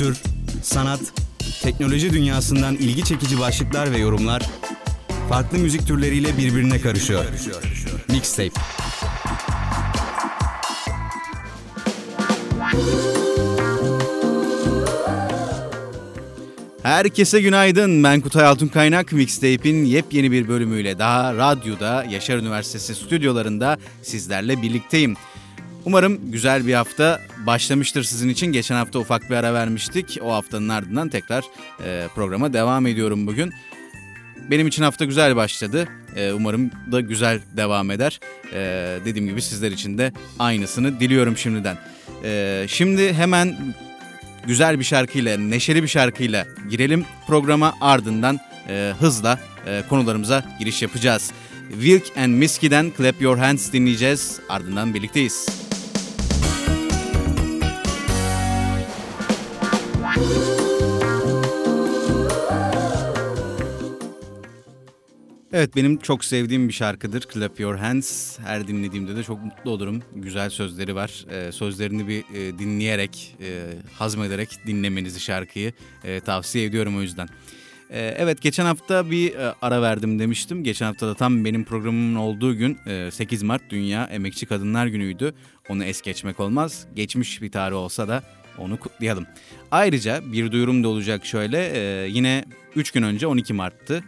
kültür, sanat, teknoloji dünyasından ilgi çekici başlıklar ve yorumlar farklı müzik türleriyle birbirine karışıyor. Mixtape. Herkese günaydın. Ben Kutay Altun Kaynak Mixtape'in yepyeni bir bölümüyle daha radyoda Yaşar Üniversitesi stüdyolarında sizlerle birlikteyim. Umarım güzel bir hafta başlamıştır sizin için. Geçen hafta ufak bir ara vermiştik. O haftanın ardından tekrar e, programa devam ediyorum bugün. Benim için hafta güzel başladı. E, umarım da güzel devam eder. E, dediğim gibi sizler için de aynısını diliyorum şimdiden. E, şimdi hemen güzel bir şarkıyla, neşeli bir şarkıyla girelim programa ardından e, hızla e, konularımıza giriş yapacağız. Wilk and Miski'den Clap Your Hands dinleyeceğiz. Ardından birlikteyiz. Evet benim çok sevdiğim bir şarkıdır Clap Your Hands. Her dinlediğimde de çok mutlu olurum. Güzel sözleri var. Ee, sözlerini bir e, dinleyerek, e, hazmederek dinlemenizi şarkıyı e, tavsiye ediyorum o yüzden. E, evet geçen hafta bir e, ara verdim demiştim. Geçen hafta da tam benim programımın olduğu gün e, 8 Mart Dünya Emekçi Kadınlar Günü'ydü. Onu es geçmek olmaz. Geçmiş bir tarih olsa da onu kutlayalım. Ayrıca bir duyurum da olacak şöyle. E, yine 3 gün önce 12 Mart'tı.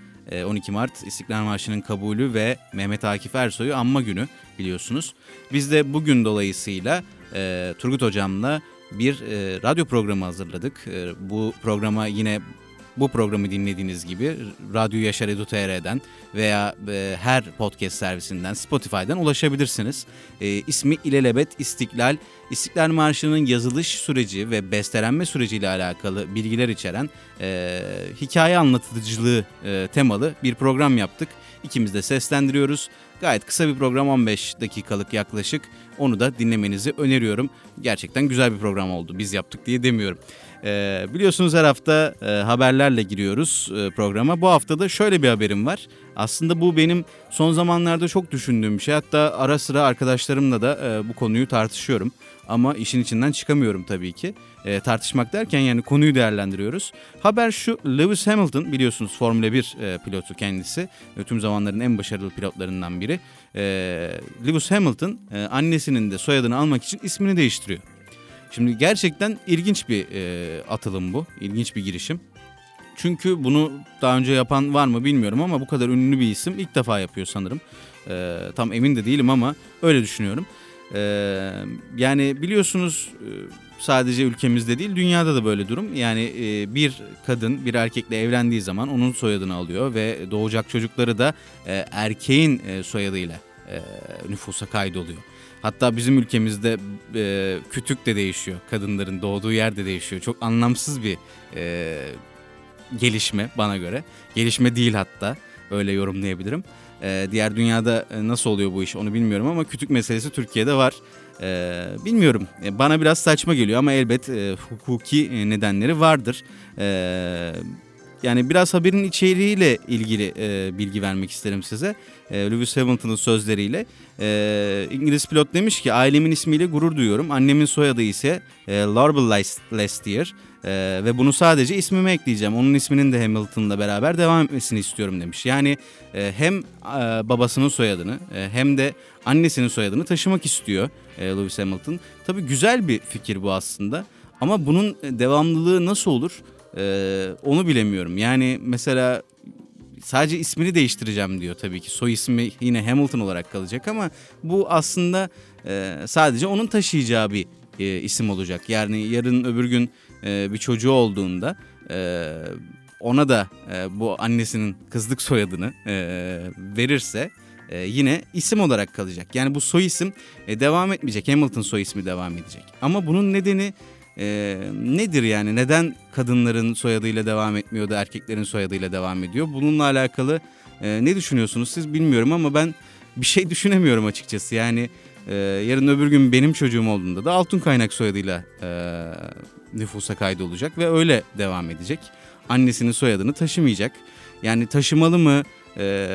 12 e, Mart İstiklal Marşı'nın kabulü ve Mehmet Akif Ersoy'u anma günü biliyorsunuz. Biz de bugün dolayısıyla e, Turgut Hocam'la bir e, radyo programı hazırladık. E, bu programa yine bu programı dinlediğiniz gibi Radyo Yaşar Edu TR'den veya e, her podcast servisinden Spotify'dan ulaşabilirsiniz. E, ismi İlelebet İstiklal, İstiklal Marşı'nın yazılış süreci ve bestelenme süreciyle alakalı bilgiler içeren e, hikaye anlatıcılığı e, temalı bir program yaptık. İkimiz de seslendiriyoruz. Gayet kısa bir program 15 dakikalık yaklaşık. Onu da dinlemenizi öneriyorum. Gerçekten güzel bir program oldu. Biz yaptık diye demiyorum. Ee, biliyorsunuz her hafta e, haberlerle giriyoruz e, programa. Bu hafta da şöyle bir haberim var. Aslında bu benim son zamanlarda çok düşündüğüm bir şey. Hatta ara sıra arkadaşlarımla da e, bu konuyu tartışıyorum. Ama işin içinden çıkamıyorum tabii ki. E, tartışmak derken yani konuyu değerlendiriyoruz. Haber şu Lewis Hamilton biliyorsunuz Formula 1 e, pilotu kendisi. E, tüm zamanların en başarılı pilotlarından biri. E, Lewis Hamilton e, annesinin de soyadını almak için ismini değiştiriyor. Şimdi gerçekten ilginç bir e, atılım bu. İlginç bir girişim. Çünkü bunu daha önce yapan var mı bilmiyorum ama bu kadar ünlü bir isim ilk defa yapıyor sanırım. E, tam emin de değilim ama öyle düşünüyorum. E, yani biliyorsunuz e, sadece ülkemizde değil dünyada da böyle durum. Yani e, bir kadın bir erkekle evlendiği zaman onun soyadını alıyor ve doğacak çocukları da e, erkeğin e, soyadıyla e, nüfusa kaydoluyor. Hatta bizim ülkemizde e, kütük de değişiyor. Kadınların doğduğu yer de değişiyor. Çok anlamsız bir e, gelişme bana göre. Gelişme değil hatta öyle yorumlayabilirim. E, diğer dünyada e, nasıl oluyor bu iş onu bilmiyorum ama kütük meselesi Türkiye'de var. E, bilmiyorum e, bana biraz saçma geliyor ama elbet e, hukuki e, nedenleri vardır. E, yani biraz haberin içeriğiyle ilgili e, bilgi vermek isterim size. E, Lewis Hamilton'ın sözleriyle. E, İngiliz pilot demiş ki ailemin ismiyle gurur duyuyorum. Annemin soyadı ise e, Larbel Lestier. E, ve bunu sadece ismime ekleyeceğim. Onun isminin de Hamilton'la beraber devam etmesini istiyorum demiş. Yani e, hem e, babasının soyadını e, hem de annesinin soyadını taşımak istiyor e, Lewis Hamilton. Tabii güzel bir fikir bu aslında. Ama bunun devamlılığı nasıl olur? Ee, onu bilemiyorum. Yani mesela sadece ismini değiştireceğim diyor tabii ki. Soy ismi yine Hamilton olarak kalacak ama bu aslında e, sadece onun taşıyacağı bir e, isim olacak. Yani yarın öbür gün e, bir çocuğu olduğunda e, ona da e, bu annesinin kızlık soyadını e, verirse e, yine isim olarak kalacak. Yani bu soy isim e, devam etmeyecek. Hamilton soy ismi devam edecek. Ama bunun nedeni e, nedir yani neden kadınların soyadıyla devam etmiyor da erkeklerin soyadıyla devam ediyor? Bununla alakalı e, ne düşünüyorsunuz siz bilmiyorum ama ben bir şey düşünemiyorum açıkçası. Yani e, yarın öbür gün benim çocuğum olduğunda da altın kaynak soyadıyla e, nüfusa kaydolacak ve öyle devam edecek. Annesinin soyadını taşımayacak. Yani taşımalı mı? E,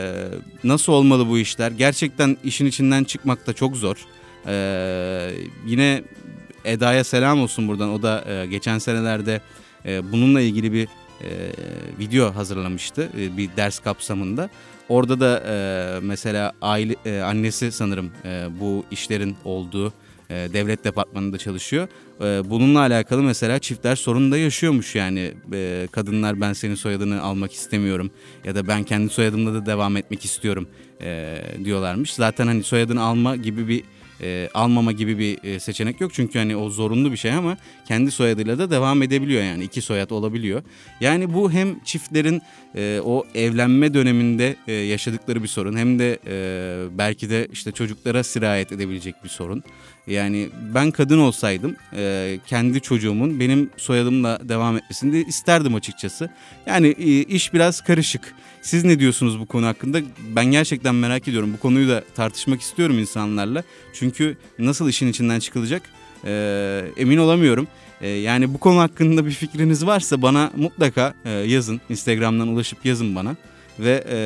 nasıl olmalı bu işler? Gerçekten işin içinden çıkmak da çok zor. Ee, yine Eda'ya selam olsun buradan. O da e, geçen senelerde e, bununla ilgili bir e, video hazırlamıştı e, bir ders kapsamında. Orada da e, mesela aile e, annesi sanırım e, bu işlerin olduğu e, devlet departmanında çalışıyor. E, bununla alakalı mesela çiftler sorun da yaşıyormuş yani e, kadınlar ben senin soyadını almak istemiyorum ya da ben kendi soyadımla da devam etmek istiyorum e, diyorlarmış. Zaten hani soyadını alma gibi bir e, almama gibi bir e, seçenek yok. Çünkü hani o zorunlu bir şey ama kendi soyadıyla da devam edebiliyor yani iki soyad olabiliyor. Yani bu hem çiftlerin e, o evlenme döneminde e, yaşadıkları bir sorun hem de e, belki de işte çocuklara sirayet edebilecek bir sorun. Yani ben kadın olsaydım e, kendi çocuğumun benim soyadımla devam etmesini de isterdim açıkçası. Yani e, iş biraz karışık. Siz ne diyorsunuz bu konu hakkında? Ben gerçekten merak ediyorum. Bu konuyu da tartışmak istiyorum insanlarla. Çünkü nasıl işin içinden çıkılacak e, emin olamıyorum. E, yani bu konu hakkında bir fikriniz varsa bana mutlaka e, yazın. Instagram'dan ulaşıp yazın bana. Ve e,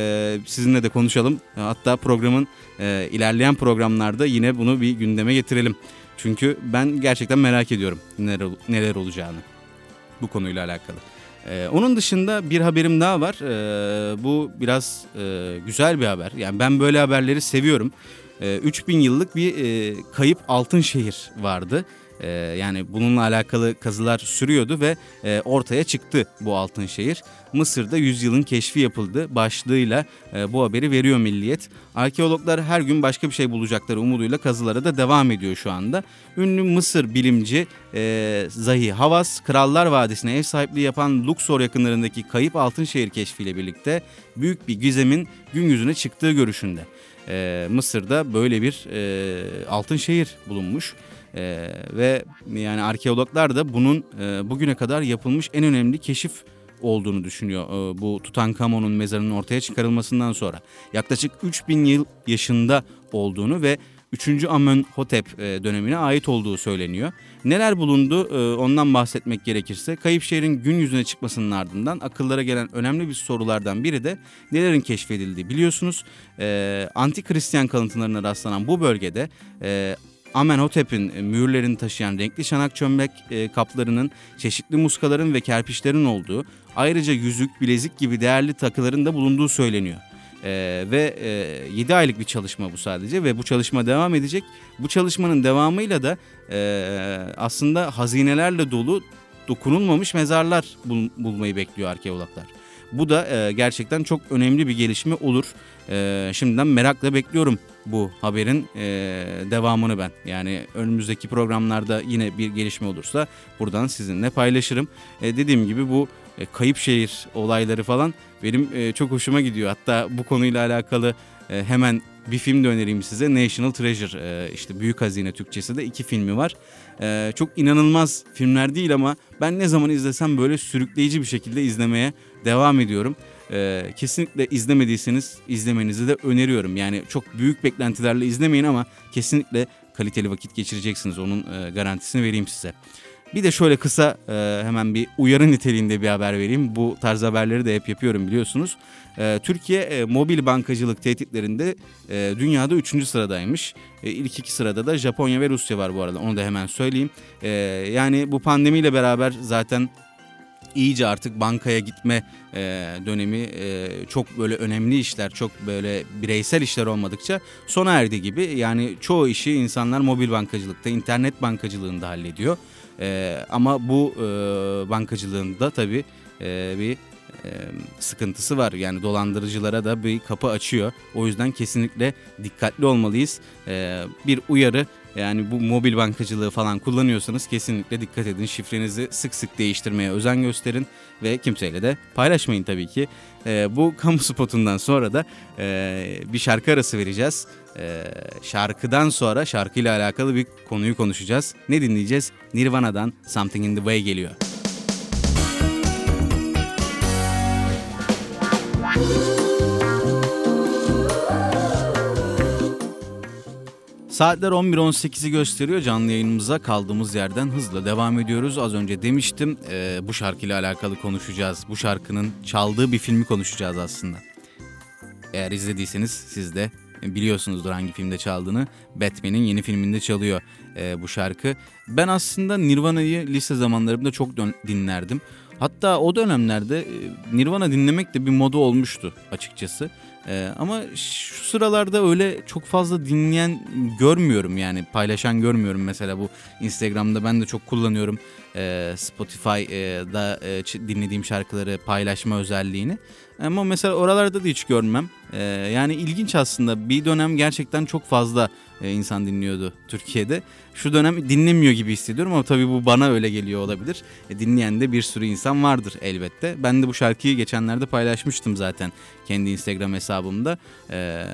sizinle de konuşalım. Hatta programın e, ilerleyen programlarda yine bunu bir gündeme getirelim. Çünkü ben gerçekten merak ediyorum neler, neler olacağını bu konuyla alakalı. Ee, onun dışında bir haberim daha var. Ee, bu biraz e, güzel bir haber. Yani ben böyle haberleri seviyorum. Ee, 3000 yıllık bir e, kayıp altın şehir vardı. Ee, yani bununla alakalı kazılar sürüyordu ve e, ortaya çıktı bu altın şehir. Mısır'da yüzyılın keşfi yapıldı başlığıyla e, bu haberi veriyor Milliyet. Arkeologlar her gün başka bir şey bulacakları umuduyla kazılara da devam ediyor şu anda. Ünlü Mısır bilimci e, Zahi Havas, Krallar Vadisi'ne ev sahipliği yapan Luxor yakınlarındaki kayıp altın şehir keşfiyle birlikte büyük bir gizemin gün yüzüne çıktığı görüşünde. E, Mısır'da böyle bir e, altın şehir bulunmuş. Ee, ve yani arkeologlar da bunun e, bugüne kadar yapılmış en önemli keşif olduğunu düşünüyor e, bu Tutankamon'un mezarının ortaya çıkarılmasından sonra. Yaklaşık 3000 yıl yaşında olduğunu ve 3. Amenhotep e, dönemine ait olduğu söyleniyor. Neler bulundu e, ondan bahsetmek gerekirse kayıp şehrin gün yüzüne çıkmasının ardından akıllara gelen önemli bir sorulardan biri de nelerin keşfedildiği biliyorsunuz. E, Antik Hristiyan kalıntılarına rastlanan bu bölgede e, Amenhotep'in e, mühürlerini taşıyan renkli çanak çömlek e, kaplarının, çeşitli muskaların ve kerpiçlerin olduğu, ayrıca yüzük, bilezik gibi değerli takıların da bulunduğu söyleniyor. Ee, ve e, 7 aylık bir çalışma bu sadece ve bu çalışma devam edecek. Bu çalışmanın devamıyla da e, aslında hazinelerle dolu dokunulmamış mezarlar bul, bulmayı bekliyor arkeologlar. Bu da e, gerçekten çok önemli bir gelişme olur. E, şimdiden merakla bekliyorum bu haberin e, devamını ben. Yani önümüzdeki programlarda yine bir gelişme olursa buradan sizinle paylaşırım. E, dediğim gibi bu e, kayıp şehir olayları falan benim e, çok hoşuma gidiyor. Hatta bu konuyla alakalı e, hemen bir film de önereyim size. National Treasure e, işte Büyük Hazine Türkçesi de iki filmi var. E, çok inanılmaz filmler değil ama ben ne zaman izlesem böyle sürükleyici bir şekilde izlemeye devam ediyorum. E, kesinlikle izlemediyseniz izlemenizi de öneriyorum. Yani çok büyük beklentilerle izlemeyin ama kesinlikle kaliteli vakit geçireceksiniz. Onun e, garantisini vereyim size. Bir de şöyle kısa e, hemen bir uyarı niteliğinde bir haber vereyim. Bu tarz haberleri de hep yapıyorum biliyorsunuz. E, Türkiye e, mobil bankacılık tehditlerinde e, dünyada 3. sıradaymış. E, ilk iki sırada da Japonya ve Rusya var bu arada onu da hemen söyleyeyim. E, yani bu pandemiyle beraber zaten iyice artık bankaya gitme e, dönemi e, çok böyle önemli işler, çok böyle bireysel işler olmadıkça sona erdi gibi. Yani çoğu işi insanlar mobil bankacılıkta, internet bankacılığında hallediyor. E, ama bu e, bankacılığında tabii e, bir e, sıkıntısı var. Yani dolandırıcılara da bir kapı açıyor. O yüzden kesinlikle dikkatli olmalıyız. E, bir uyarı yani bu mobil bankacılığı falan kullanıyorsanız kesinlikle dikkat edin. Şifrenizi sık sık değiştirmeye özen gösterin ve kimseyle de paylaşmayın tabii ki. E, bu kamu spotundan sonra da e, bir şarkı arası vereceğiz. E, şarkıdan sonra şarkıyla alakalı bir konuyu konuşacağız. Ne dinleyeceğiz? Nirvana'dan Something in the Way geliyor. Saatler 11.18'i gösteriyor. Canlı yayınımıza kaldığımız yerden hızla devam ediyoruz. Az önce demiştim e, bu şarkıyla alakalı konuşacağız. Bu şarkının çaldığı bir filmi konuşacağız aslında. Eğer izlediyseniz siz de biliyorsunuzdur hangi filmde çaldığını. Batman'in yeni filminde çalıyor e, bu şarkı. Ben aslında Nirvana'yı lise zamanlarımda çok dinlerdim. Hatta o dönemlerde e, Nirvana dinlemek de bir moda olmuştu açıkçası. Ee, ama şu sıralarda öyle çok fazla dinleyen görmüyorum yani paylaşan görmüyorum mesela bu Instagram'da ben de çok kullanıyorum e, Spotify'da e, dinlediğim şarkıları paylaşma özelliğini. Ama mesela oralarda da hiç görmem. E, yani ilginç aslında bir dönem gerçekten çok fazla e, insan dinliyordu Türkiye'de. Şu dönem dinlemiyor gibi hissediyorum ama tabii bu bana öyle geliyor olabilir. E, dinleyen de bir sürü insan vardır elbette. Ben de bu şarkıyı geçenlerde paylaşmıştım zaten kendi Instagram hesabımda. Eee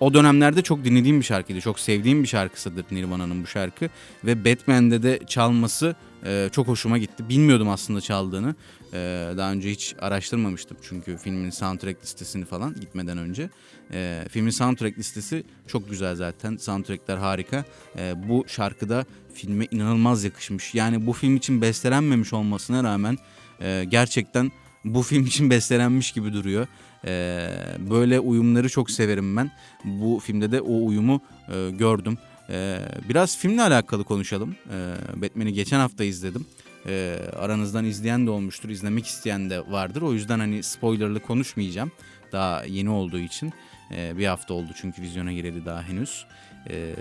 o dönemlerde çok dinlediğim bir şarkıydı. Çok sevdiğim bir şarkısıdır Nirvana'nın bu şarkı. Ve Batman'de de çalması e, çok hoşuma gitti. Bilmiyordum aslında çaldığını. E, daha önce hiç araştırmamıştım çünkü filmin soundtrack listesini falan gitmeden önce. E, filmin soundtrack listesi çok güzel zaten. Soundtrackler harika. E, bu şarkıda filme inanılmaz yakışmış. Yani bu film için bestelenmemiş olmasına rağmen e, gerçekten bu film için bestelenmiş gibi duruyor. Ee, böyle uyumları çok severim ben. Bu filmde de o uyumu e, gördüm. Ee, biraz filmle alakalı konuşalım. Ee, Batman'i geçen hafta izledim. Ee, aranızdan izleyen de olmuştur, izlemek isteyen de vardır. O yüzden hani spoilerlı konuşmayacağım. Daha yeni olduğu için. Ee, bir hafta oldu çünkü vizyona gireli daha henüz. Ee,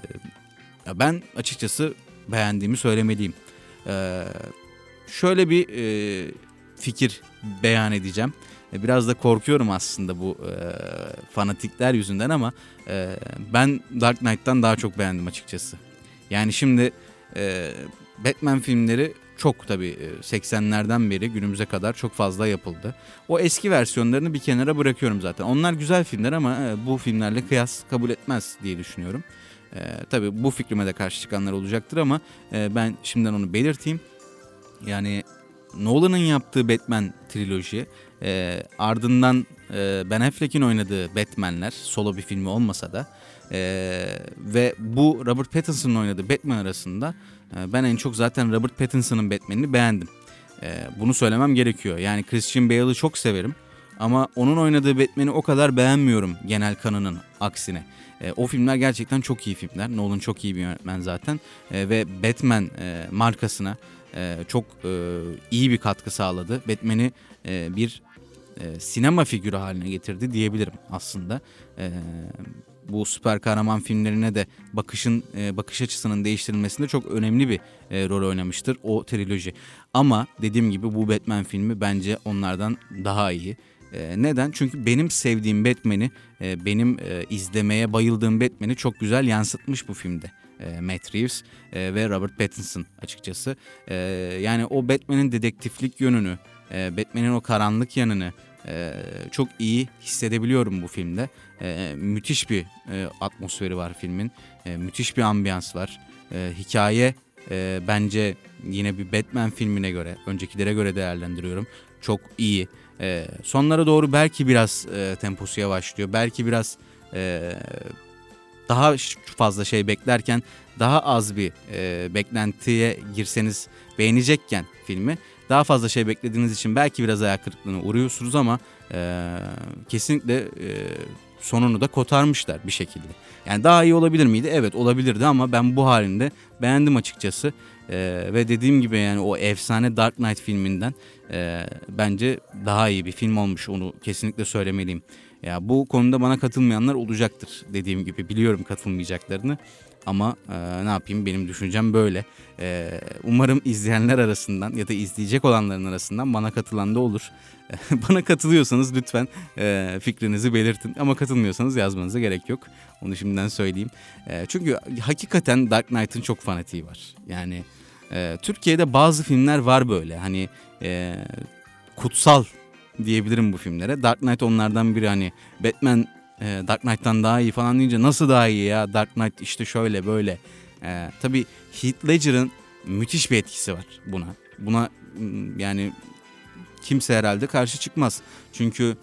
ben açıkçası beğendiğimi söylemeliyim. Ee, şöyle bir e, fikir beyan edeceğim. E, biraz da korkuyorum aslında bu e, fanatikler yüzünden ama e, ben Dark Knight'tan daha çok beğendim açıkçası. Yani şimdi e, Batman filmleri çok tabii 80'lerden beri günümüze kadar çok fazla yapıldı. O eski versiyonlarını bir kenara bırakıyorum zaten. Onlar güzel filmler ama bu filmlerle kıyas kabul etmez diye düşünüyorum. E, tabii bu fikrime de karşı çıkanlar olacaktır ama e, ben şimdiden onu belirteyim. Yani Nolan'ın yaptığı Batman triloji e, ardından e, Ben Affleck'in oynadığı Batman'ler solo bir filmi olmasa da e, ve bu Robert Pattinson'ın oynadığı Batman arasında e, ben en çok zaten Robert Pattinson'ın Batman'ini beğendim. E, bunu söylemem gerekiyor. Yani Christian Bale'ı çok severim ama onun oynadığı Batman'i o kadar beğenmiyorum genel kanının aksine. E, o filmler gerçekten çok iyi filmler. Nolan çok iyi bir yönetmen zaten e, ve Batman e, markasına e, çok e, iyi bir katkı sağladı. Batman'i e, bir e, sinema figürü haline getirdi diyebilirim aslında. E, bu süper kahraman filmlerine de bakışın e, bakış açısının değiştirilmesinde çok önemli bir e, rol oynamıştır o triloji. Ama dediğim gibi bu Batman filmi bence onlardan daha iyi. E, neden? Çünkü benim sevdiğim Batman'i, e, benim e, izlemeye bayıldığım Batman'i çok güzel yansıtmış bu filmde e, Matt Reeves e, ve Robert Pattinson açıkçası. E, yani o Batman'in dedektiflik yönünü, e, Batman'in o karanlık yanını e, çok iyi hissedebiliyorum bu filmde. E, müthiş bir e, atmosferi var filmin, e, müthiş bir ambiyans var. E, hikaye e, bence yine bir Batman filmine göre, öncekilere göre değerlendiriyorum. Çok iyi. E, sonlara doğru belki biraz e, temposu yavaşlıyor, belki biraz e, daha fazla şey beklerken daha az bir e, beklentiye girseniz beğenecekken filmi daha fazla şey beklediğiniz için belki biraz ayak kırıklığına uğruyorsunuz ama e, kesinlikle e, sonunu da kotarmışlar bir şekilde. Yani daha iyi olabilir miydi? Evet olabilirdi ama ben bu halinde beğendim açıkçası. E, ve dediğim gibi yani o efsane Dark Knight filminden e, bence daha iyi bir film olmuş onu kesinlikle söylemeliyim. Ya bu konuda bana katılmayanlar olacaktır dediğim gibi biliyorum katılmayacaklarını ama e, ne yapayım benim düşüncem böyle. E, umarım izleyenler arasından ya da izleyecek olanların arasından bana katılan da olur. bana katılıyorsanız lütfen e, fikrinizi belirtin ama katılmıyorsanız yazmanıza gerek yok. Onu şimdiden söyleyeyim. E, çünkü hakikaten Dark Knight'ın çok fanatiği var. Yani e, Türkiye'de bazı filmler var böyle hani e, kutsal diyebilirim bu filmlere. Dark Knight onlardan biri hani Batman e, Dark Knight'tan daha iyi falan deyince nasıl daha iyi ya Dark Knight işte şöyle böyle. E, tabii Heath Ledger'ın müthiş bir etkisi var buna. Buna yani kimse herhalde karşı çıkmaz. Çünkü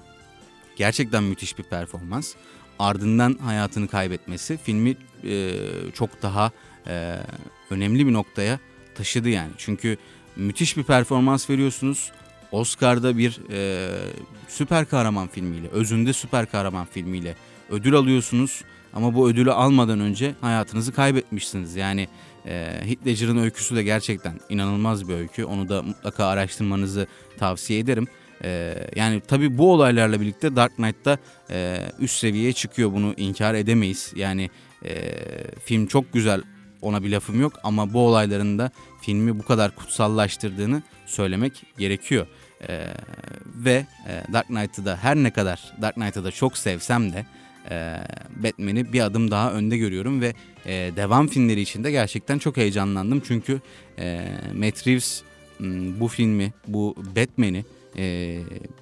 gerçekten müthiş bir performans. Ardından hayatını kaybetmesi filmi e, çok daha e, önemli bir noktaya taşıdı yani. Çünkü müthiş bir performans veriyorsunuz. Oscar'da bir e, süper kahraman filmiyle, özünde süper kahraman filmiyle ödül alıyorsunuz. ama bu ödülü almadan önce hayatınızı kaybetmişsiniz. Yani e, Heath öyküsü de gerçekten inanılmaz bir öykü. Onu da mutlaka araştırmanızı tavsiye ederim. E, yani tabii bu olaylarla birlikte Dark Knight'ta e, üst seviyeye çıkıyor bunu inkar edemeyiz. Yani e, film çok güzel ona bir lafım yok ama bu olayların da filmi bu kadar kutsallaştırdığını söylemek gerekiyor. Ee, ve e, Dark Knight'ı da her ne kadar Dark Knight'ı da çok sevsem de e, Batman'i bir adım daha önde görüyorum ve e, devam filmleri için de gerçekten çok heyecanlandım. Çünkü e, Matt Reeves bu filmi, bu Batman'i e,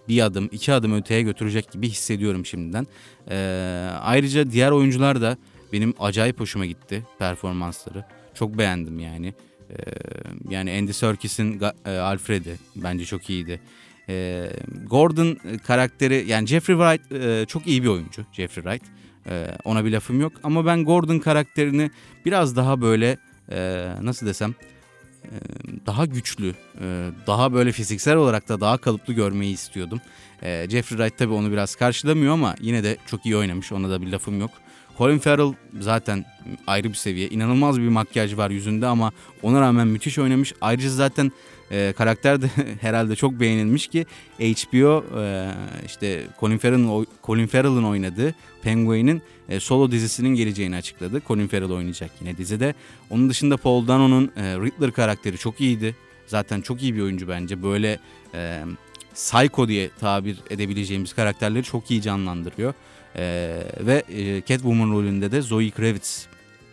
bir adım, iki adım öteye götürecek gibi hissediyorum şimdiden. E, ayrıca diğer oyuncular da benim acayip hoşuma gitti performansları. Çok beğendim yani. Ee, yani Andy Serkis'in Alfred'i bence çok iyiydi. Ee, Gordon karakteri yani Jeffrey Wright e, çok iyi bir oyuncu. Jeffrey Wright. Ee, ona bir lafım yok. Ama ben Gordon karakterini biraz daha böyle e, nasıl desem daha güçlü, daha böyle fiziksel olarak da daha kalıplı görmeyi istiyordum. Jeffrey Wright tabii onu biraz karşılamıyor ama yine de çok iyi oynamış. Ona da bir lafım yok. Colin Farrell zaten ayrı bir seviye. İnanılmaz bir makyaj var yüzünde ama ona rağmen müthiş oynamış. Ayrıca zaten e, karakter de herhalde çok beğenilmiş ki HBO e, işte Colin Farrell'ın Colin Farrell'ın oynadığı Penguin'in e, solo dizisinin geleceğini açıkladı. Colin Farrell oynayacak yine dizide. Onun dışında Paul Dano'nun e, Riddler karakteri çok iyiydi. Zaten çok iyi bir oyuncu bence. Böyle e, psycho diye tabir edebileceğimiz karakterleri çok iyi canlandırıyor. Ee, ve e, Catwoman rolünde de Zoe Kravitz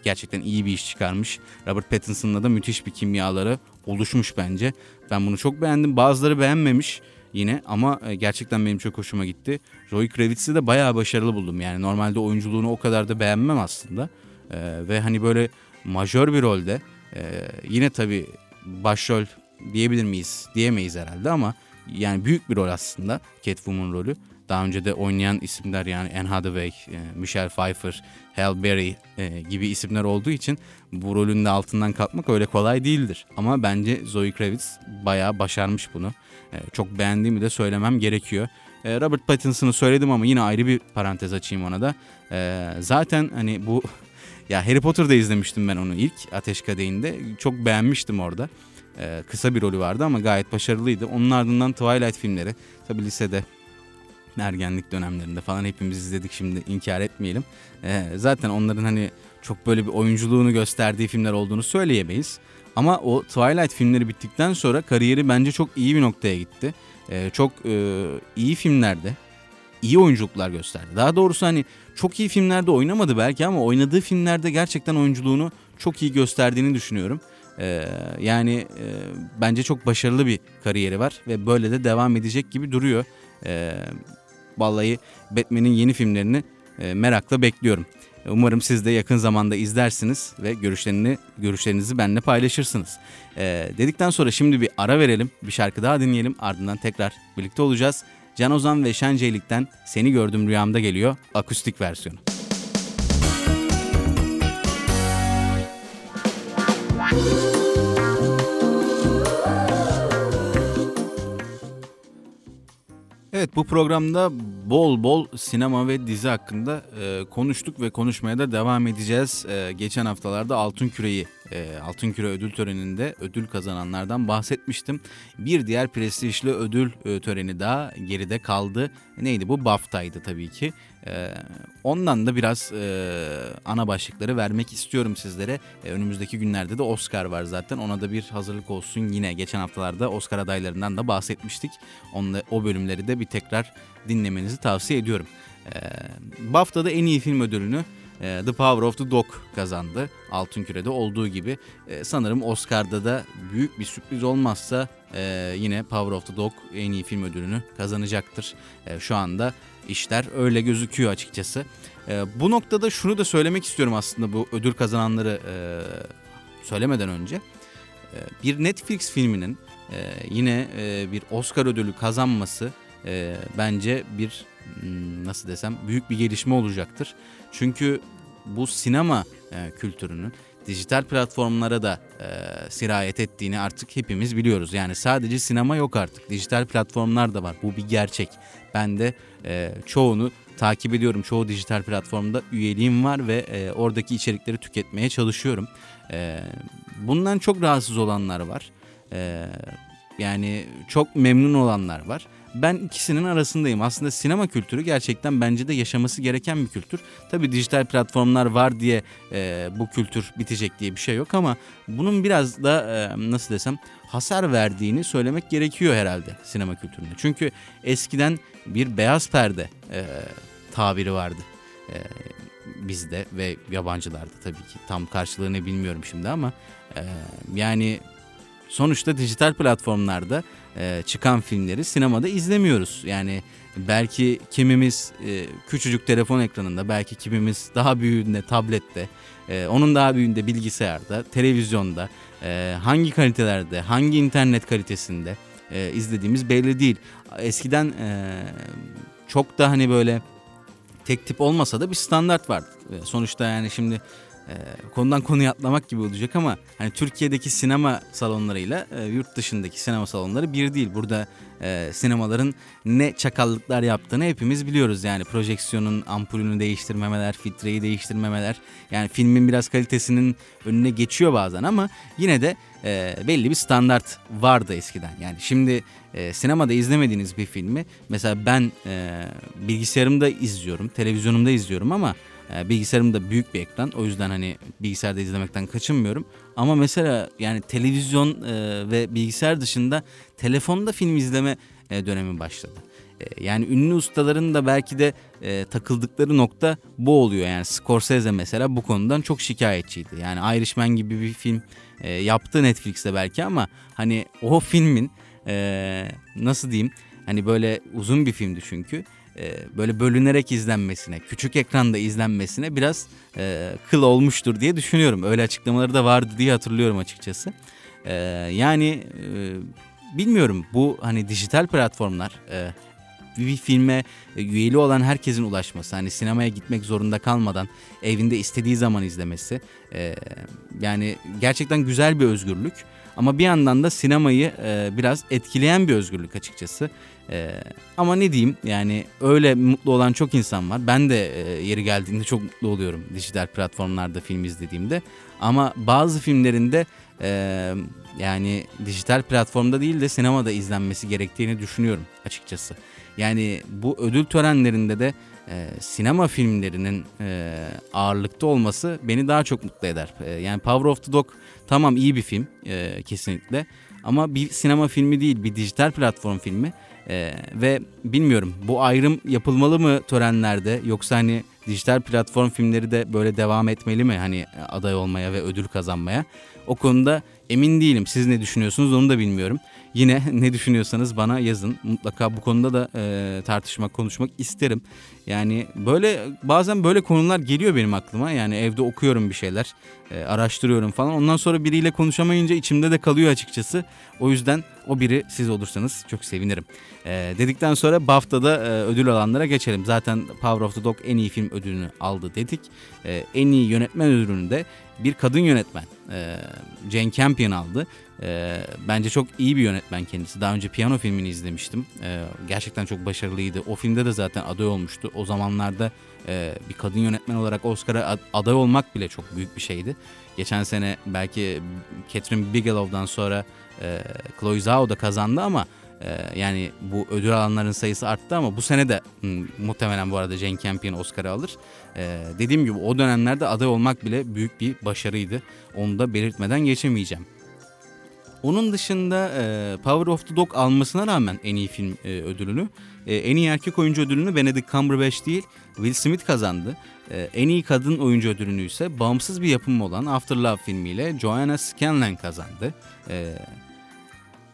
gerçekten iyi bir iş çıkarmış. Robert Pattinson'la da müthiş bir kimyaları oluşmuş bence. Ben bunu çok beğendim. Bazıları beğenmemiş yine ama e, gerçekten benim çok hoşuma gitti. Zoe Kravitz'i de bayağı başarılı buldum. Yani normalde oyunculuğunu o kadar da beğenmem aslında. Ee, ve hani böyle majör bir rolde e, yine tabii başrol diyebilir miyiz? Diyemeyiz herhalde ama yani büyük bir rol aslında Catwoman rolü. Daha önce de oynayan isimler yani Anne Hathaway, e, Michelle Pfeiffer, Halle Berry e, gibi isimler olduğu için bu rolün de altından kalkmak öyle kolay değildir. Ama bence Zoe Kravitz bayağı başarmış bunu. E, çok beğendiğimi de söylemem gerekiyor. Robert Pattinson'ı söyledim ama yine ayrı bir parantez açayım ona da. Zaten hani bu ya Harry Potter'da izlemiştim ben onu ilk Ateş Kadehi'nde. Çok beğenmiştim orada. kısa bir rolü vardı ama gayet başarılıydı. Onun ardından Twilight filmleri. Tabi lisede ergenlik dönemlerinde falan hepimiz izledik şimdi inkar etmeyelim. Ee, zaten onların hani çok böyle bir oyunculuğunu gösterdiği filmler olduğunu söyleyemeyiz. Ama o Twilight filmleri bittikten sonra kariyeri bence çok iyi bir noktaya gitti. Ee, çok e, iyi filmlerde iyi oyunculuklar gösterdi. Daha doğrusu hani çok iyi filmlerde oynamadı belki ama oynadığı filmlerde gerçekten oyunculuğunu çok iyi gösterdiğini düşünüyorum. Ee, yani e, bence çok başarılı bir kariyeri var ve böyle de devam edecek gibi duruyor. Ee, Vallahi Batman'in yeni filmlerini e, merakla bekliyorum. Umarım siz de yakın zamanda izlersiniz ve görüşlerini görüşlerinizi benimle paylaşırsınız. Ee, dedikten sonra şimdi bir ara verelim, bir şarkı daha dinleyelim. Ardından tekrar birlikte olacağız. Can Ozan ve Şenceylik'ten Seni Gördüm Rüyamda geliyor akustik versiyonu. Evet bu programda bol bol sinema ve dizi hakkında e, konuştuk ve konuşmaya da devam edeceğiz. E, geçen haftalarda Altın Küre'yi e, Altın Küre ödül töreninde ödül kazananlardan bahsetmiştim. Bir diğer prestijli ödül e, töreni daha geride kaldı. Neydi bu? BAFTA'ydı tabii ki. E, ondan da biraz e, ana başlıkları vermek istiyorum sizlere. E, önümüzdeki günlerde de Oscar var zaten. Ona da bir hazırlık olsun. Yine geçen haftalarda Oscar adaylarından da bahsetmiştik. Onunla, o bölümleri de bir tekrar dinlemenizi tavsiye ediyorum. E, BAFTA'da en iyi film ödülünü e, The Power of the Dog kazandı. Altın Küre'de olduğu gibi. E, sanırım Oscar'da da büyük bir sürpriz olmazsa e, yine Power of the Dog en iyi film ödülünü kazanacaktır. Şu anda işler öyle gözüküyor açıkçası. Bu noktada şunu da söylemek istiyorum aslında bu ödül kazananları söylemeden önce. Bir Netflix filminin yine bir Oscar ödülü kazanması bence bir hmm, nasıl desem büyük bir gelişme olacaktır. Çünkü bu sinema e, kültürünün dijital platformlara da e, sirayet ettiğini artık hepimiz biliyoruz. Yani sadece sinema yok artık. Dijital platformlar da var. Bu bir gerçek. Ben de e, çoğunu takip ediyorum. Çoğu dijital platformda üyeliğim var ve e, oradaki içerikleri tüketmeye çalışıyorum. E, bundan çok rahatsız olanlar var. E, yani çok memnun olanlar var. Ben ikisinin arasındayım. Aslında sinema kültürü gerçekten bence de yaşaması gereken bir kültür. Tabii dijital platformlar var diye e, bu kültür bitecek diye bir şey yok ama bunun biraz da e, nasıl desem hasar verdiğini söylemek gerekiyor herhalde sinema kültüründe. Çünkü eskiden bir beyaz perde e, tabiri vardı. E, bizde ve yabancılarda tabii ki tam karşılığını bilmiyorum şimdi ama e, yani sonuçta dijital platformlarda e, çıkan filmleri sinemada izlemiyoruz. Yani belki kimimiz e, küçücük telefon ekranında, belki kimimiz daha büyüğünde tablette, e, onun daha büyüğünde bilgisayarda, televizyonda, e, hangi kalitelerde, hangi internet kalitesinde e, izlediğimiz belli değil. Eskiden e, çok da hani böyle tek tip olmasa da bir standart vardı. E, sonuçta yani şimdi e, konudan konuya atlamak gibi olacak ama hani Türkiye'deki sinema salonlarıyla e, yurt dışındaki sinema salonları bir değil. Burada e, sinemaların ne çakallıklar yaptığını hepimiz biliyoruz. Yani projeksiyonun ampulünü değiştirmemeler, filtreyi değiştirmemeler. Yani filmin biraz kalitesinin önüne geçiyor bazen ama yine de e, belli bir standart vardı eskiden. Yani şimdi e, sinemada izlemediğiniz bir filmi mesela ben e, bilgisayarımda izliyorum, televizyonumda izliyorum ama e, bilgisayarım da büyük bir ekran. O yüzden hani bilgisayarda izlemekten kaçınmıyorum. Ama mesela yani televizyon e, ve bilgisayar dışında telefonda film izleme e, dönemi başladı. E, yani ünlü ustaların da belki de e, takıldıkları nokta bu oluyor. Yani Scorsese mesela bu konudan çok şikayetçiydi. Yani Irishman gibi bir film e, yaptı Netflix'te belki ama hani o filmin e, nasıl diyeyim hani böyle uzun bir filmdi çünkü e, böyle bölünerek izlenmesine, küçük ekranda izlenmesine biraz e, kıl olmuştur diye düşünüyorum. Öyle açıklamaları da vardı diye hatırlıyorum açıkçası. E, yani e, bilmiyorum bu hani dijital platformlar e, bir filme üyeli olan herkesin ulaşması, hani sinemaya gitmek zorunda kalmadan evinde istediği zaman izlemesi, e, yani gerçekten güzel bir özgürlük. Ama bir yandan da sinemayı e, biraz etkileyen bir özgürlük açıkçası. E, ama ne diyeyim yani öyle mutlu olan çok insan var. Ben de e, yeri geldiğinde çok mutlu oluyorum dijital platformlarda film izlediğimde. Ama bazı filmlerinde e, yani dijital platformda değil de sinemada izlenmesi gerektiğini düşünüyorum açıkçası. Yani bu ödül törenlerinde de e, sinema filmlerinin e, ağırlıkta olması beni daha çok mutlu eder. E, yani Power of the Dog tamam iyi bir film e, kesinlikle ama bir sinema filmi değil bir dijital platform filmi. E, ve bilmiyorum bu ayrım yapılmalı mı törenlerde yoksa hani dijital platform filmleri de böyle devam etmeli mi hani aday olmaya ve ödül kazanmaya? O konuda emin değilim. Siz ne düşünüyorsunuz onu da bilmiyorum. Yine ne düşünüyorsanız bana yazın. Mutlaka bu konuda da e, tartışmak, konuşmak isterim. Yani böyle bazen böyle konular geliyor benim aklıma. Yani evde okuyorum bir şeyler, e, araştırıyorum falan. Ondan sonra biriyle konuşamayınca içimde de kalıyor açıkçası. O yüzden o biri siz olursanız çok sevinirim. E, dedikten sonra BAFTA'da e, ödül alanlara geçelim. Zaten Power of the Dog en iyi film ödülünü aldı dedik. E, en iyi yönetmen ödülünü de bir kadın yönetmen e, Jane Campion aldı. E, bence çok iyi bir yönetmen kendisi. Daha önce piyano filmini izlemiştim. E, gerçekten çok başarılıydı. O filmde de zaten aday olmuştu. O zamanlarda e, bir kadın yönetmen olarak Oscar'a aday olmak bile çok büyük bir şeydi. Geçen sene belki Catherine Bigelow'dan sonra e, Chloe Zhao da kazandı ama e, yani bu ödül alanların sayısı arttı ama bu sene de muhtemelen bu arada Jane Campion Oscar'ı alır. E, dediğim gibi o dönemlerde aday olmak bile büyük bir başarıydı. Onu da belirtmeden geçemeyeceğim. Onun dışında e, Power of the Dog almasına rağmen en iyi film e, ödülünü, e, en iyi erkek oyuncu ödülünü Benedict Cumberbatch değil Will Smith kazandı. En iyi kadın oyuncu ödülünü ise bağımsız bir yapım olan After Love filmiyle Joanna Scanlon kazandı. E,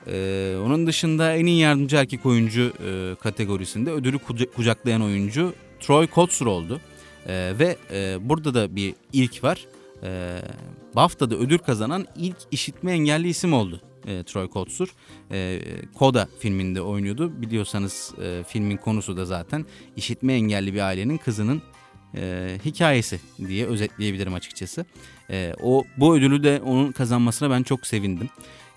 e, onun dışında en iyi yardımcı erkek oyuncu e, kategorisinde ödülü kucaklayan oyuncu Troy Kotsur oldu. E, ve e, burada da bir ilk var e, BAFTA'da ödül kazanan ilk işitme engelli isim oldu e, Troy Kotsur. E, Koda filminde oynuyordu. Biliyorsanız e, filmin konusu da zaten işitme engelli bir ailenin kızının e, hikayesi diye özetleyebilirim açıkçası. E, o bu ödülü de onun kazanmasına ben çok sevindim.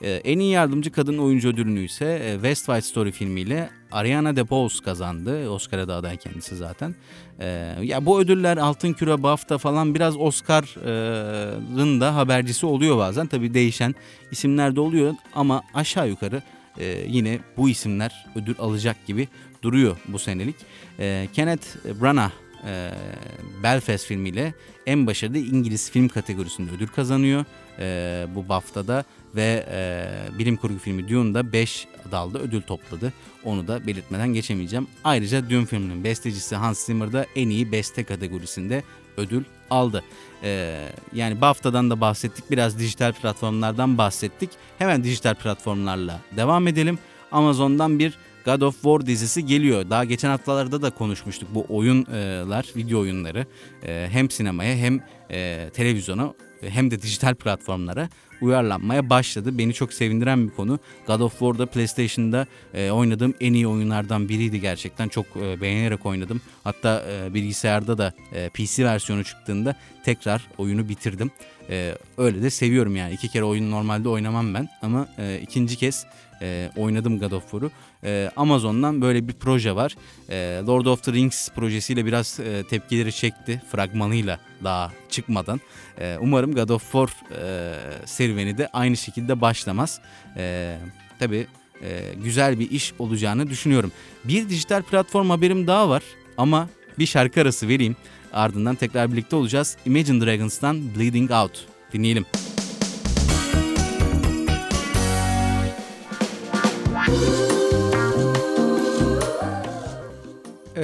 E, en iyi yardımcı kadın oyuncu ödülünü ise e, West Side Story filmiyle Ariana DeBose kazandı. Oscar'a da aday kendisi zaten. E, ya bu ödüller Altın Küre, BAFTA falan biraz Oscar'ın da habercisi oluyor bazen. Tabii değişen isimler de oluyor ama aşağı yukarı e, yine bu isimler ödül alacak gibi duruyor bu senelik. E, Kenneth Branagh e, Belfast filmiyle en başarılı İngiliz film kategorisinde ödül kazanıyor bu BAFTA'da ve e, bilim kurgu filmi Dune'da 5 dalda ödül topladı. Onu da belirtmeden geçemeyeceğim. Ayrıca Dune filminin bestecisi Hans Zimmer da en iyi beste kategorisinde ödül aldı. Ee, yani BAFTA'dan da bahsettik. Biraz dijital platformlardan bahsettik. Hemen dijital platformlarla devam edelim. Amazon'dan bir God of War dizisi geliyor. Daha geçen haftalarda da konuşmuştuk bu oyunlar, video oyunları e, hem sinemaya hem e, televizyona hem de dijital platformlara uyarlanmaya başladı. Beni çok sevindiren bir konu. God of War'da PlayStation'da e, oynadığım en iyi oyunlardan biriydi gerçekten. Çok e, beğenerek oynadım. Hatta e, bilgisayarda da e, PC versiyonu çıktığında tekrar oyunu bitirdim. E, öyle de seviyorum yani. İki kere oyun normalde oynamam ben ama e, ikinci kez e, oynadım God of War'u. E, Amazon'dan böyle bir proje var. E, Lord of the Rings projesiyle biraz e, tepkileri çekti fragmanıyla daha çıkmadan. E, umarım God of War e, serüveni de aynı şekilde başlamaz. E, tabii güzel bir iş olacağını düşünüyorum. Bir dijital platform haberim daha var ama bir şarkı arası vereyim. Ardından tekrar birlikte olacağız. Imagine Dragons'tan Bleeding Out. Dinleyelim.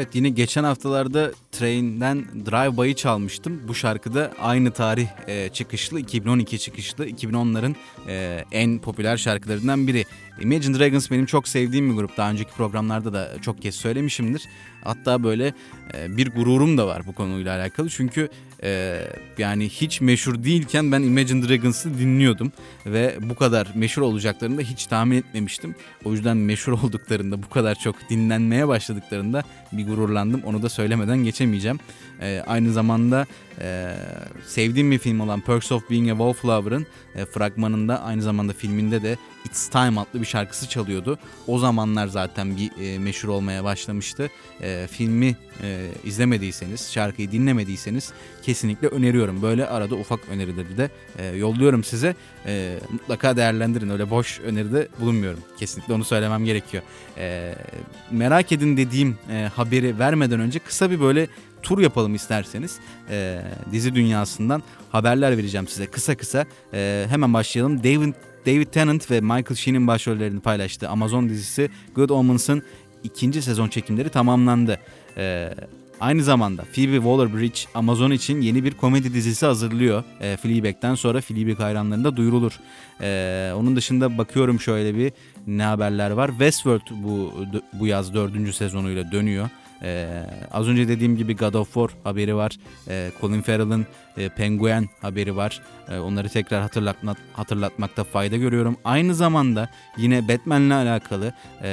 Evet yine geçen haftalarda Train'den Drive By'ı çalmıştım. Bu şarkıda aynı tarih e, çıkışlı, 2012 çıkışlı, 2010'ların e, en popüler şarkılarından biri. Imagine Dragons benim çok sevdiğim bir grup. Daha önceki programlarda da çok kez söylemişimdir. Hatta böyle e, bir gururum da var bu konuyla alakalı. Çünkü e, yani hiç meşhur değilken ben Imagine Dragons'ı dinliyordum. Ve bu kadar meşhur olacaklarını da hiç tahmin etmemiştim. O yüzden meşhur olduklarında bu kadar çok dinlenmeye başladıklarında bir gururlandım. Onu da söylemeden geçemeyeceğim. E, aynı zamanda e, sevdiğim bir film olan Perks of Being a Wallflower'ın e, fragmanında aynı zamanda filminde de It's Time adlı bir şarkısı çalıyordu. O zamanlar zaten bir e, meşhur olmaya başlamıştı. E, filmi e, izlemediyseniz, şarkıyı dinlemediyseniz kesinlikle öneriyorum. Böyle arada ufak önerileri de e, yolluyorum size. E, mutlaka değerlendirin. Öyle boş öneride bulunmuyorum. Kesinlikle onu söylemem gerekiyor. E, merak edin dediğim e, haberi vermeden önce kısa bir böyle tur yapalım isterseniz. E, dizi dünyasından haberler vereceğim size kısa kısa. E, hemen başlayalım. David David Tennant ve Michael Sheen'in başrollerini paylaştığı Amazon dizisi Good Omens'ın ikinci sezon çekimleri tamamlandı. Ee, aynı zamanda Phoebe Waller-Bridge Amazon için yeni bir komedi dizisi hazırlıyor. E, Fleabag'den sonra Fleabag hayranlarında duyurulur. E, onun dışında bakıyorum şöyle bir ne haberler var. Westworld bu bu yaz dördüncü sezonuyla dönüyor. Ee, az önce dediğim gibi God of War haberi var. Ee, Colin Farrell'ın e, Penguin haberi var. Ee, onları tekrar hatırlatmak, hatırlatmakta fayda görüyorum. Aynı zamanda yine Batman'le alakalı e,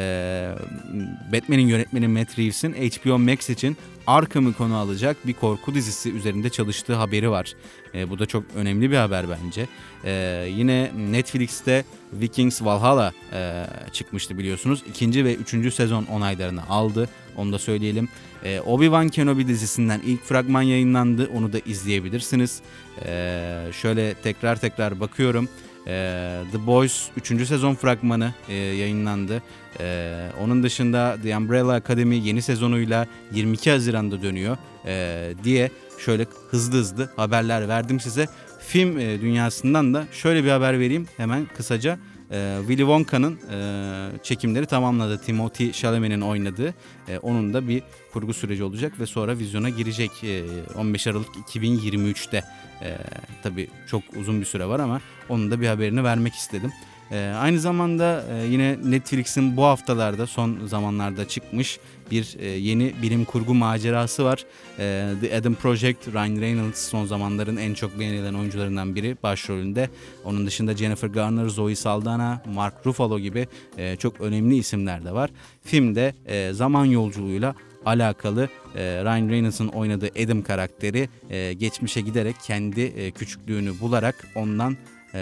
Batman'in yönetmeni Matt Reeves'in HBO Max için Arkham'ı konu alacak bir korku dizisi üzerinde çalıştığı haberi var. E, bu da çok önemli bir haber bence. E, yine Netflix'te Vikings Valhalla e, çıkmıştı biliyorsunuz. İkinci ve üçüncü sezon onaylarını aldı. Onu da söyleyelim. E, Obi-Wan Kenobi dizisinden ilk fragman yayınlandı. Onu da izleyebilirsiniz. E, şöyle tekrar tekrar bakıyorum. E, The Boys 3. sezon fragmanı e, yayınlandı. E, onun dışında The Umbrella Academy yeni sezonuyla 22 Haziran'da dönüyor e, diye şöyle hızlı hızlı haberler verdim size. Film e, dünyasından da şöyle bir haber vereyim hemen kısaca. E, Willy Wonka'nın e, çekimleri tamamladı. Timothy Chalamet'in oynadığı. E, onun da bir kurgu süreci olacak ve sonra vizyona girecek e, 15 Aralık 2023'te. E, tabii çok uzun bir süre var ama onun da bir haberini vermek istedim. E, aynı zamanda e, yine Netflix'in bu haftalarda son zamanlarda çıkmış bir e, yeni bilim kurgu macerası var. E, The Adam Project, Ryan Reynolds son zamanların en çok beğenilen oyuncularından biri başrolünde. Onun dışında Jennifer Garner, Zoe Saldana, Mark Ruffalo gibi e, çok önemli isimler de var. Filmde e, zaman yolculuğuyla alakalı e, Ryan Reynolds'ın oynadığı Adam karakteri e, geçmişe giderek kendi e, küçüklüğünü bularak ondan e,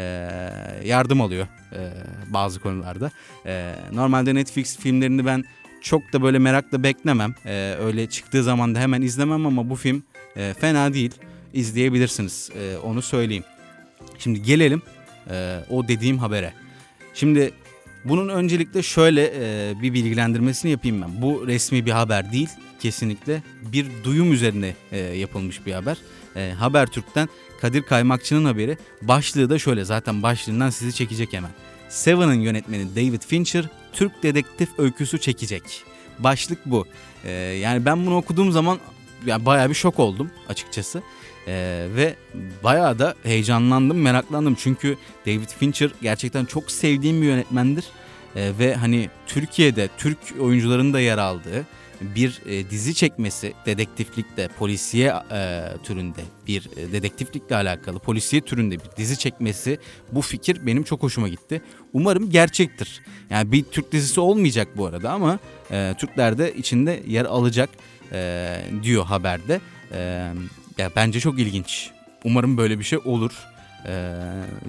yardım alıyor e, bazı konularda. E, normalde Netflix filmlerini ben çok da böyle merakla beklemem. E, öyle çıktığı zaman da hemen izlemem ama bu film e, fena değil. İzleyebilirsiniz e, onu söyleyeyim. Şimdi gelelim e, o dediğim habere. Şimdi bunun öncelikle şöyle e, bir bilgilendirmesini yapayım ben. Bu resmi bir haber değil kesinlikle bir duyum üzerine e, yapılmış bir haber. E, Habertürk'ten Kadir Kaymakçı'nın haberi. Başlığı da şöyle zaten başlığından sizi çekecek hemen. Seven'ın yönetmeni David Fincher Türk dedektif öyküsü çekecek. Başlık bu. E, yani ben bunu okuduğum zaman yani bayağı bir şok oldum açıkçası. Ee, ve bayağı da heyecanlandım, meraklandım. Çünkü David Fincher gerçekten çok sevdiğim bir yönetmendir. Ee, ve hani Türkiye'de Türk oyuncuların da yer aldığı bir e, dizi çekmesi dedektiflikte, polisiye e, türünde bir e, dedektiflikle alakalı polisiye türünde bir dizi çekmesi bu fikir benim çok hoşuma gitti. Umarım gerçektir. Yani bir Türk dizisi olmayacak bu arada ama e, Türkler de içinde yer alacak e, diyor haberde. E, ya bence çok ilginç. Umarım böyle bir şey olur. Ee,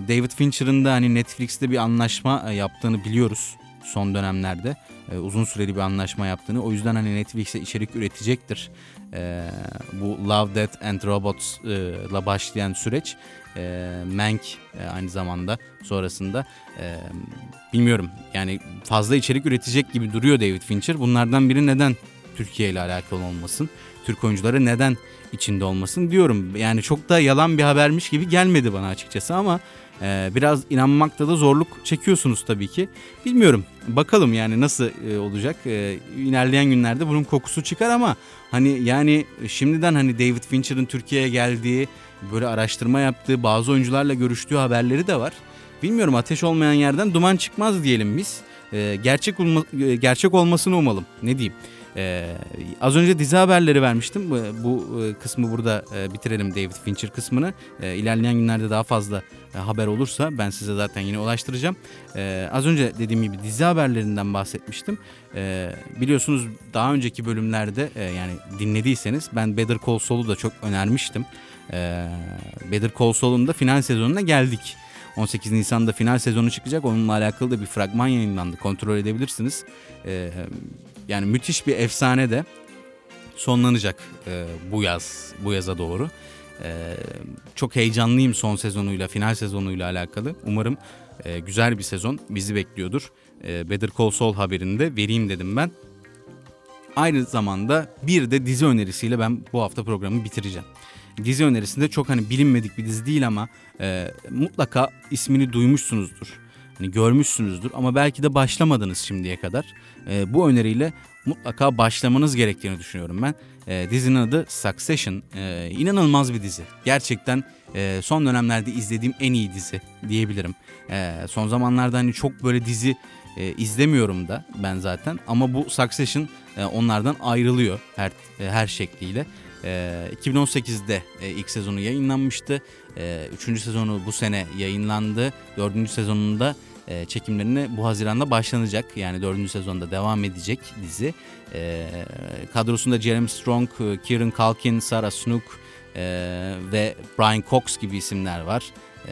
David Fincher'ın da hani Netflix'te bir anlaşma e, yaptığını biliyoruz son dönemlerde. Ee, uzun süreli bir anlaşma yaptığını. O yüzden hani Netflix'e içerik üretecektir. Ee, bu Love, Death and Robots'la başlayan süreç. E, Mank e, aynı zamanda sonrasında. E, bilmiyorum yani fazla içerik üretecek gibi duruyor David Fincher. Bunlardan biri neden Türkiye ile alakalı olmasın? Türk oyuncuları neden içinde olmasın diyorum. Yani çok da yalan bir habermiş gibi gelmedi bana açıkçası ama e, biraz inanmakta da zorluk çekiyorsunuz tabii ki. Bilmiyorum bakalım yani nasıl e, olacak. E, ilerleyen günlerde bunun kokusu çıkar ama hani yani şimdiden hani David Fincher'ın Türkiye'ye geldiği böyle araştırma yaptığı bazı oyuncularla görüştüğü haberleri de var. Bilmiyorum ateş olmayan yerden duman çıkmaz diyelim biz. E, gerçek olma, e, gerçek olmasını umalım. Ne diyeyim? Ee, az önce dizi haberleri vermiştim. Bu, e, kısmı burada e, bitirelim David Fincher kısmını. E, ilerleyen günlerde daha fazla e, haber olursa ben size zaten yine ulaştıracağım. E, az önce dediğim gibi dizi haberlerinden bahsetmiştim. E, biliyorsunuz daha önceki bölümlerde e, yani dinlediyseniz ben Better Call Saul'u da çok önermiştim. E, Better Call Saul'un da final sezonuna geldik. 18 Nisan'da final sezonu çıkacak. Onunla alakalı da bir fragman yayınlandı. Kontrol edebilirsiniz. Ee, yani müthiş bir efsane de sonlanacak e, bu yaz, bu yaza doğru. E, çok heyecanlıyım son sezonuyla, final sezonuyla alakalı. Umarım e, güzel bir sezon bizi bekliyordur. E, Better Call Saul haberini de vereyim dedim ben. Aynı zamanda bir de dizi önerisiyle ben bu hafta programı bitireceğim. Dizi önerisinde çok hani bilinmedik bir dizi değil ama e, mutlaka ismini duymuşsunuzdur hani görmüşsünüzdür ama belki de başlamadınız şimdiye kadar. E, bu öneriyle mutlaka başlamanız gerektiğini düşünüyorum ben. E, dizinin adı Succession. E, inanılmaz bir dizi. Gerçekten e, son dönemlerde izlediğim en iyi dizi diyebilirim. E, son zamanlarda hani çok böyle dizi e, izlemiyorum da ben zaten ama bu Succession e, onlardan ayrılıyor her e, her şekliyle. E, 2018'de e, ilk sezonu yayınlanmıştı. E, üçüncü sezonu bu sene yayınlandı. Dördüncü sezonunda e, çekimlerine bu Haziran'da başlanacak. Yani dördüncü sezonda devam edecek dizi. E, kadrosunda Jeremy Strong, e, Kieran Culkin, Sarah Snook e, ve Brian Cox gibi isimler var. E,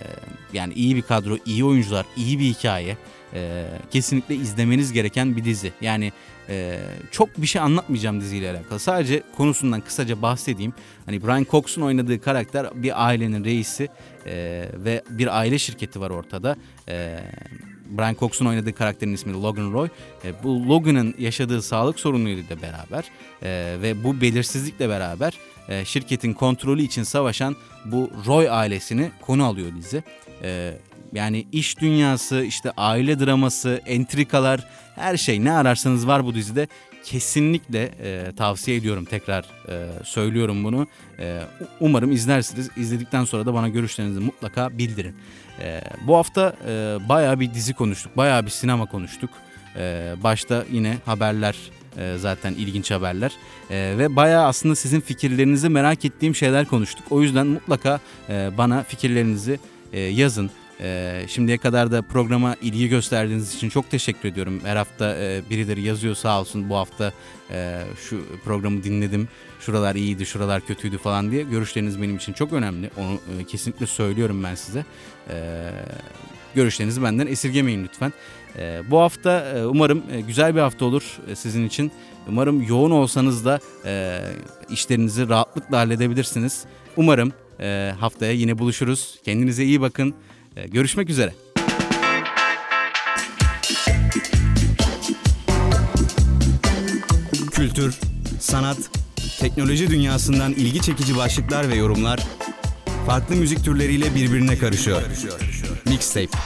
yani iyi bir kadro, iyi oyuncular, iyi bir hikaye. E, kesinlikle izlemeniz gereken bir dizi. Yani ee, çok bir şey anlatmayacağım diziyle alakalı. Sadece konusundan kısaca bahsedeyim. Hani Brian Cox'un oynadığı karakter bir ailenin reisi e, ve bir aile şirketi var ortada. E, Brian Cox'un oynadığı karakterin ismi Logan Roy. E, bu Logan'ın yaşadığı sağlık sorunuyla beraber e, ve bu belirsizlikle beraber e, şirketin kontrolü için savaşan bu Roy ailesini konu alıyor dizi. E, yani iş dünyası, işte aile draması, entrikalar, her şey ne ararsanız var bu dizide. Kesinlikle e, tavsiye ediyorum tekrar e, söylüyorum bunu. E, umarım izlersiniz. İzledikten sonra da bana görüşlerinizi mutlaka bildirin. E, bu hafta e, bayağı bir dizi konuştuk, bayağı bir sinema konuştuk. E, başta yine haberler e, zaten ilginç haberler e, ve bayağı aslında sizin fikirlerinizi merak ettiğim şeyler konuştuk. O yüzden mutlaka e, bana fikirlerinizi e, yazın E, şimdiye kadar da programa ilgi gösterdiğiniz için çok teşekkür ediyorum. Her hafta e, birileri yazıyor sağ olsun bu hafta e, şu programı dinledim. Şuralar iyiydi, şuralar kötüydü falan diye. Görüşleriniz benim için çok önemli. Onu e, kesinlikle söylüyorum ben size. Görüşlerinizi benden esirgemeyin lütfen. Bu hafta umarım güzel bir hafta olur sizin için. Umarım yoğun olsanız da işlerinizi rahatlıkla halledebilirsiniz. Umarım haftaya yine buluşuruz. Kendinize iyi bakın. E, görüşmek üzere. Kültür, sanat, teknoloji dünyasından ilgi çekici başlıklar ve yorumlar farklı müzik türleriyle birbirine karışıyor. Mixtape.